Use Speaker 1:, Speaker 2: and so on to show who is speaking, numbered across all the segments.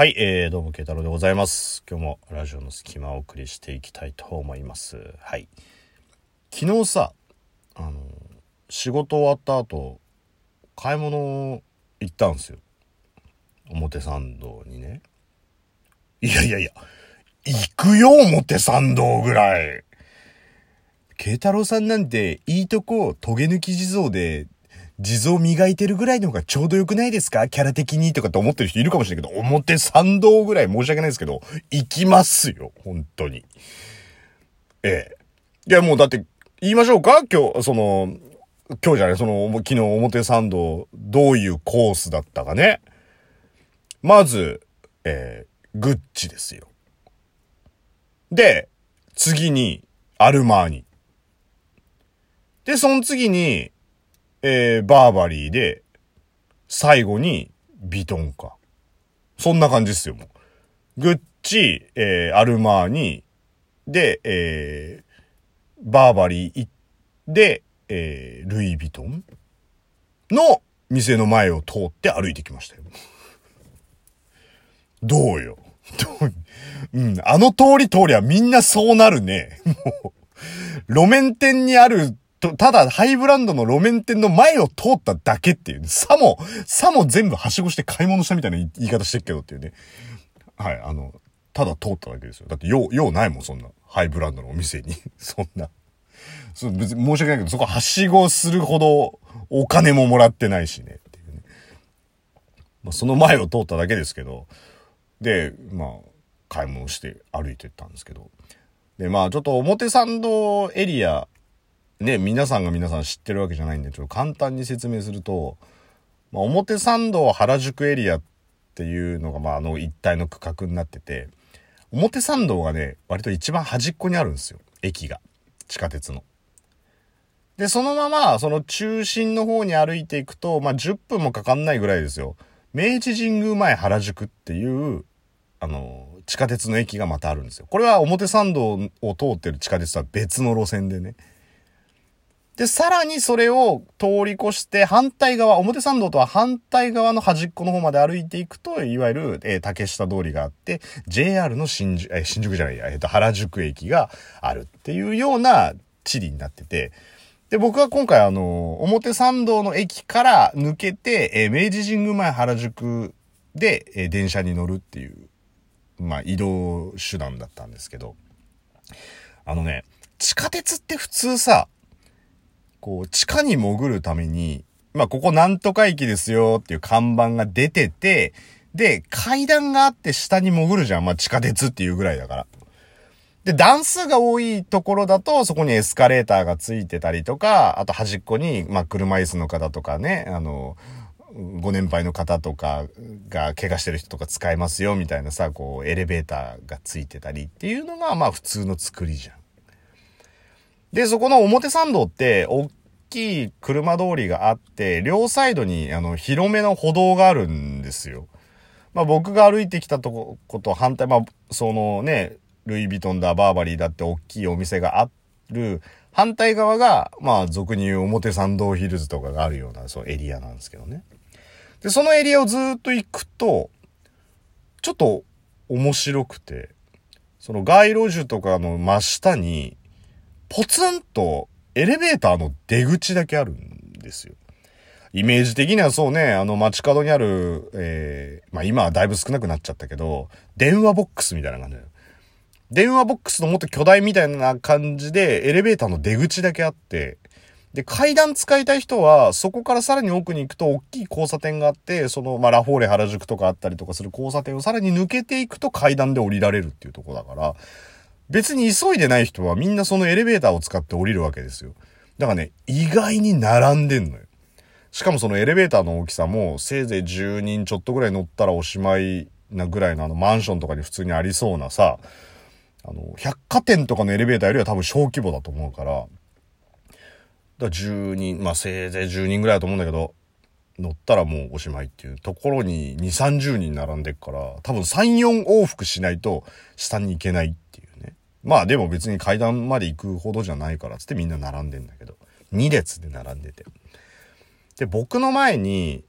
Speaker 1: はい、えー、どうも、慶太郎でございます。今日もラジオの隙間をお送りしていきたいと思います。はい。昨日さ、あの、仕事終わった後、買い物行ったんですよ。表参道にね。いやいやいや、行くよ、表参道ぐらい。慶太郎さんなんて、いいとこ、トゲ抜き地蔵で、地蔵磨いてるぐらいの方がちょうどよくないですか？キャラ的にとかって思ってる人いるかもしれないけど、表参道ぐらい申し訳ないですけど、行きますよ、本当に。ええ。いや、もうだって、言いましょうか？今日、その、今日じゃない、その、昨日表参道、どういうコースだったかね。まず、えー、グッチですよ。で、次に、アルマーニ。で、その次に、えー、バーバリーで、最後に、ビトンか。そんな感じですよ、もう。グッチ、えー、アルマーニ、で、えー、バーバリーで、えー、ルイ・ヴィトンの店の前を通って歩いてきましたよ。どうよ。ううん、あの通り通りはみんなそうなるね。もう、路面店にあると、ただハイブランドの路面店の前を通っただけっていう、さも、さも全部はしごして買い物したみたいな言い方してるけどっていうね。はい、あの、ただ通っただけですよ。だって用、用ないもん、そんな。ハイブランドのお店に。そんな。そう別に申し訳ないけど、そこはしごするほどお金ももらってないしね。っていうね。まあ、その前を通っただけですけど。で、まあ、買い物して歩いてったんですけど。で、まあ、ちょっと表参道エリア、ね、皆さんが皆さん知ってるわけじゃないんで、ちょっと簡単に説明すると、まあ、表参道原宿エリアっていうのが、まあ、あの一帯の区画になってて、表参道がね、割と一番端っこにあるんですよ。駅が。地下鉄の。で、そのまま、その中心の方に歩いていくと、まあ、10分もかかんないぐらいですよ。明治神宮前原宿っていう、あの、地下鉄の駅がまたあるんですよ。これは表参道を通ってる地下鉄とは別の路線でね。で、さらにそれを通り越して反対側、表参道とは反対側の端っこの方まで歩いていくと、いわゆる、えー竹下通りがあって、JR の新宿、えー新宿じゃないや、えっ、と、原宿駅があるっていうような地理になってて、で、僕は今回あの、表参道の駅から抜けて、えー明治神宮前原宿で、え電車に乗るっていう、まあ、移動手段だったんですけど、あのね、地下鉄って普通さ、こう、地下に潜るために、まあ、ここなんとか駅ですよっていう看板が出てて、で、階段があって下に潜るじゃん。まあ、地下鉄っていうぐらいだから。で、段数が多いところだと、そこにエスカレーターがついてたりとか、あと端っこに、まあ、車椅子の方とかね、あの、ご年配の方とかが怪我してる人とか使えますよみたいなさ、こう、エレベーターがついてたりっていうのが、まあ、普通の作りじゃん。で、そこの表参道って、大きい車通りがあって、両サイドに、あの、広めの歩道があるんですよ。まあ僕が歩いてきたとこ、こと反対、まあ、そのね、ルイ・ヴィトンだ、バーバリーだって大きいお店がある、反対側が、まあ俗に言う表参道ヒルズとかがあるような、そうエリアなんですけどね。で、そのエリアをずっと行くと、ちょっと面白くて、その街路樹とかの真下に、ポツンとエレベーターの出口だけあるんですよ。イメージ的にはそうね、あの街角にある、えー、まあ今はだいぶ少なくなっちゃったけど、電話ボックスみたいな感じだよ。電話ボックスのもっと巨大みたいな感じで、エレベーターの出口だけあって、で、階段使いたい人は、そこからさらに奥に行くと、大きい交差点があって、その、まあ、ラフォーレ原宿とかあったりとかする交差点をさらに抜けていくと階段で降りられるっていうところだから、別に急いでない人はみんなそのエレベーターを使って降りるわけですよ。だからね、意外に並んでんのよ。しかもそのエレベーターの大きさも、せいぜい10人ちょっとぐらい乗ったらおしまいなぐらいのあのマンションとかに普通にありそうなさ、あの、百貨店とかのエレベーターよりは多分小規模だと思うから、だから10人、まあせいぜい10人ぐらいだと思うんだけど、乗ったらもうおしまいっていうところに2、30人並んでっから、多分3、4往復しないと下に行けないっていう。まあでも別に階段まで行くほどじゃないからつってみんな並んでんだけど、2列で並んでて。で、僕の前に、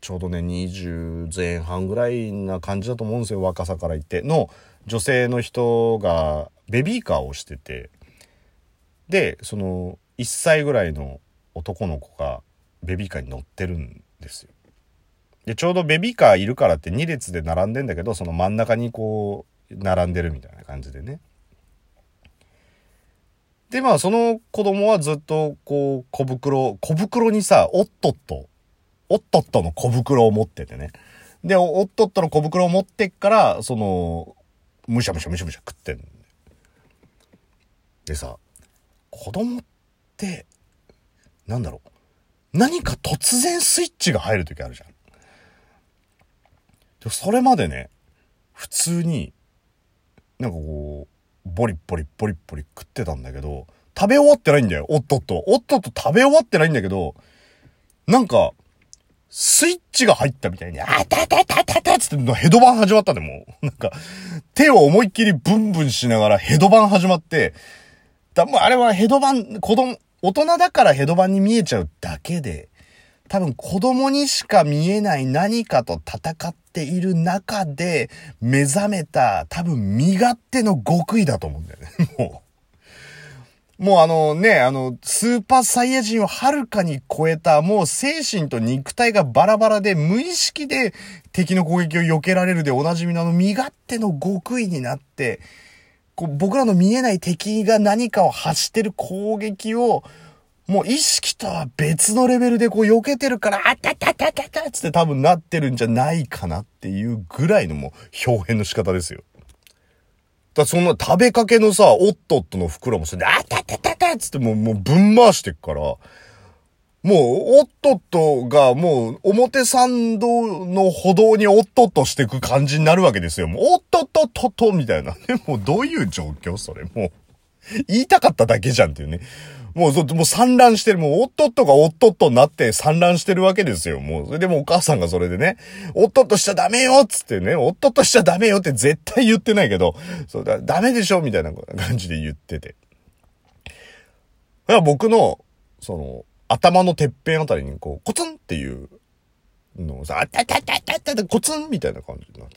Speaker 1: ちょうどね、20前半ぐらいな感じだと思うんですよ、若さから言って。の女性の人がベビーカーをしてて、で、その、1歳ぐらいの男の子がベビーカーに乗ってるんですよ。で、ちょうどベビーカーいるからって2列で並んでんだけど、その真ん中にこう、並んでるみたいな感じでね。で、まあ、その子供はずっと、こう、小袋、小袋にさ、おっとっと、おっとっとの小袋を持っててね。で、おっとっとの小袋を持ってっから、その、むしゃむしゃむしゃむしゃ食ってんでさ、子供って、なんだろう。何か突然スイッチが入る時あるじゃん。でそれまでね、普通に、なんかこう、ボリボリボリボリ食ってたんだけど、食べ終わってないんだよ。おっとっと。おっとっと食べ終わってないんだけど、なんか、スイッチが入ったみたいに、あたたたたたつってヘドバン始まったね、もう。なんか、手を思いっきりブンブンしながらヘドバン始まって、だもうあれはヘドバン、子供、大人だからヘドバンに見えちゃうだけで、多分子供にしか見えない何かと戦っている中で目覚めた多分身勝手の極意だと思うんだよね。もう。もうあのね、あの、スーパーサイヤ人をはるかに超えた、もう精神と肉体がバラバラで無意識で敵の攻撃を避けられるでおなじみのあの身勝手の極意になって、こう僕らの見えない敵が何かを発してる攻撃をもう意識とは別のレベルでこう避けてるから、あたたたたたつって多分なってるんじゃないかなっていうぐらいのもう表現の仕方ですよ。だそんな食べかけのさ、おっとっとの袋もそれで、あたたたたつってもう、もうぶん回してっから、もう、おっとっとが、もう、表参道の歩道におっとっとしていく感じになるわけですよ。もう、おっとっとっとっとみたいな。でも、どういう状況それ。もう、言いたかっただけじゃんっていうね。もう、もう産卵してる。もう、おっとっとがおっとっとになって産卵してるわけですよ。もう、それでもお母さんがそれでね、おっとっとしちゃダメよっつってね、おっとっとしちゃダメよって絶対言ってないけど、そうだ、ダメでしょみたいな感じで言ってて。だから僕の、その、頭のてっぺんあたりにこう、コツンっていうのをさ、あったたたたたたコツンみたいな感じになって。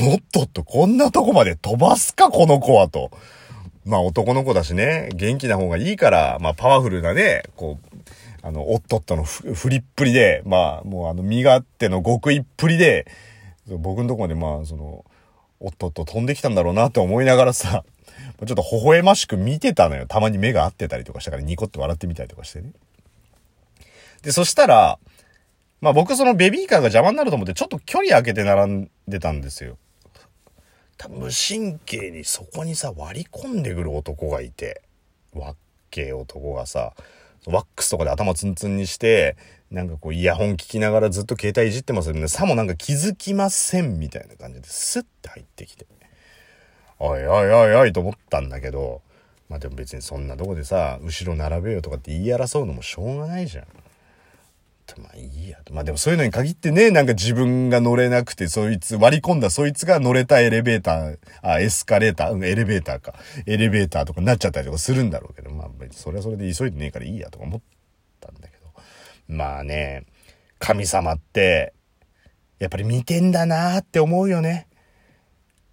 Speaker 1: おっとっと、こんなとこまで飛ばすか、この子はと。まあ男の子だしね、元気な方がいいから、まあパワフルなね、こう、あの、おっとっとの振りっぷりで、まあもうあの身勝手の極意っぷりで、僕のとこまでまあその、おっとっと飛んできたんだろうなって思いながらさ、ちょっと微笑ましく見てたのよ。たまに目が合ってたりとかしたからニコって笑ってみたりとかしてね。で、そしたら、まあ僕そのベビーカーが邪魔になると思ってちょっと距離空けて並んでたんですよ。無神経にそこにさ、割り込んでくる男がいて、わっけえ男がさ、ワックスとかで頭ツンツンにして、なんかこうイヤホン聞きながらずっと携帯いじってますよね。さもなんか気づきませんみたいな感じでスッて入ってきて。おいおいおいおいと思ったんだけど、まあでも別にそんなとこでさ、後ろ並べよとかって言い争うのもしょうがないじゃん。まあいいや。まあでもそういうのに限ってね、なんか自分が乗れなくて、そいつ、割り込んだそいつが乗れたエレベーター、あ、エスカレーター、うん、エレベーターか。エレベーターとかなっちゃったりとかするんだろうけど、まあそれはそれで急いでねえからいいやとか思ったんだけど。まあね、神様って、やっぱり見てんだなーって思うよね。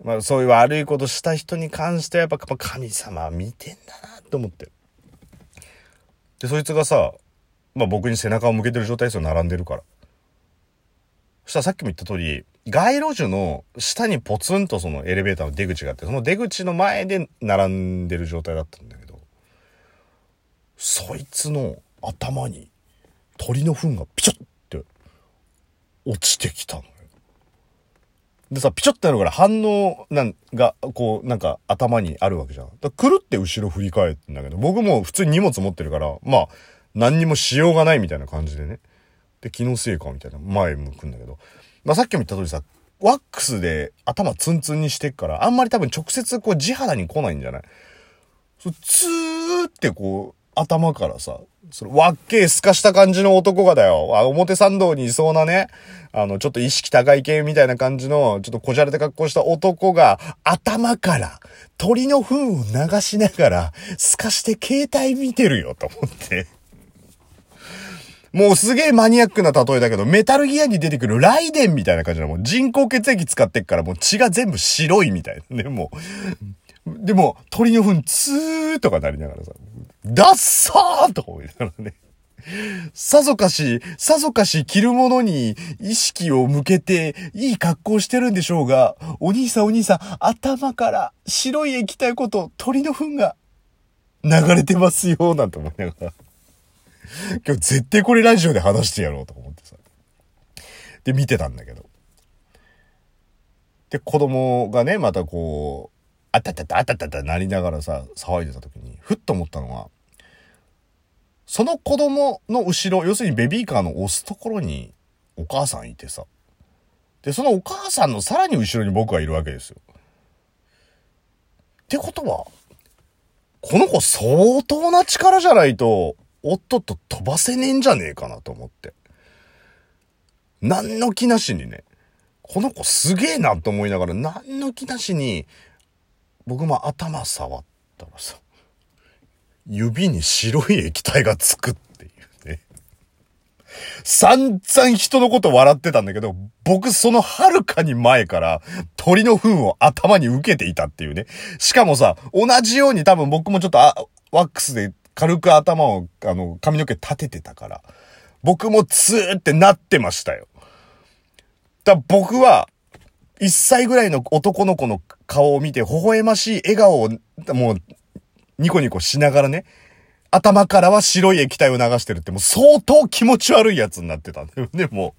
Speaker 1: まあそういう悪いことした人に関してはやっぱ神様は見てんだなって思って。で、そいつがさ、まあ僕に背中を向けてる状態ですよ、並んでるから。そしたらさっきも言った通り、街路樹の下にポツンとそのエレベーターの出口があって、その出口の前で並んでる状態だったんだけど、そいつの頭に鳥の糞がピチョって落ちてきたのよ。でさ、ピチョってなるから反応なんが、こう、なんか頭にあるわけじゃん。だくるって後ろ振り返ってんだけど、僕も普通に荷物持ってるから、まあ、何にもしようがないみたいな感じでね。で、気のせいかみたいな前向くんだけど。まあ、さっきも言った通りさ、ワックスで頭ツンツンにしてっから、あんまり多分直接こう地肌に来ないんじゃない？そツーってこう、頭からさ、その、わっけえスカした感じの男がだよ。あ、表参道にいそうなね、あの、ちょっと意識高い系みたいな感じの、ちょっとこじゃれた格好した男が、頭から鳥の糞を流しながら、スカして携帯見てるよ、と思って。もうすげえマニアックな例えだけど、メタルギアに出てくるライデンみたいな感じなもう人工血液使ってっからもう血が全部白いみたいなね、もう。でも、鳥の糞ツーとかなりながらさ、ダッサーとか思いながらね。さぞかし、さぞかし着るものに意識を向けていい格好してるんでしょうが、お兄さんお兄さん、頭から白い液体こと鳥の糞が流れてますよ、なんて思いながら。今日絶対これラジオで話してやろうと思ってさ。で、見てたんだけど。で、子供がね、またこう、あたたたあたたたなりながらさ、騒いでた時に、ふっと思ったのは、その子供の後ろ、要するにベビーカーの押すところにお母さんいてさ。で、そのお母さんのさらに後ろに僕がいるわけですよ。ってことは、この子相当な力じゃないと、おっとっと飛ばせねえんじゃねえかなと思って。何の気なしにね、この子すげえなと思いながら、何の気なしに、僕も頭触ったらさ、指に白い液体がつくっていうね。散々人のこと笑ってたんだけど、僕その遥かに前から鳥の糞を頭に受けていたっていうね。しかもさ、同じように多分僕もちょっとワックスで軽く頭を、あの、髪の毛立ててたから、僕もツーってなってましたよ。だ僕は、1歳ぐらいの男の子の顔を見て、微笑ましい笑顔を、もう、ニコニコしながらね、頭からは白い液体を流してるってもう相当気持ち悪いやつになってたんだよね、も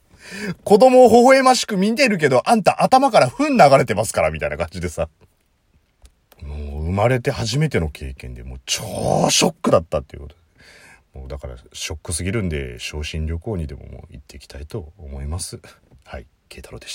Speaker 1: う。子供を微笑ましく見てるけど、あんた頭から糞流れてますから、みたいな感じでさ。もう生まれて初めての経験でもう超ショックだったっていうこと。もうだからショックすぎるんで、昇進旅行にでももう行っていきたいと思います。はい、慶太郎でした。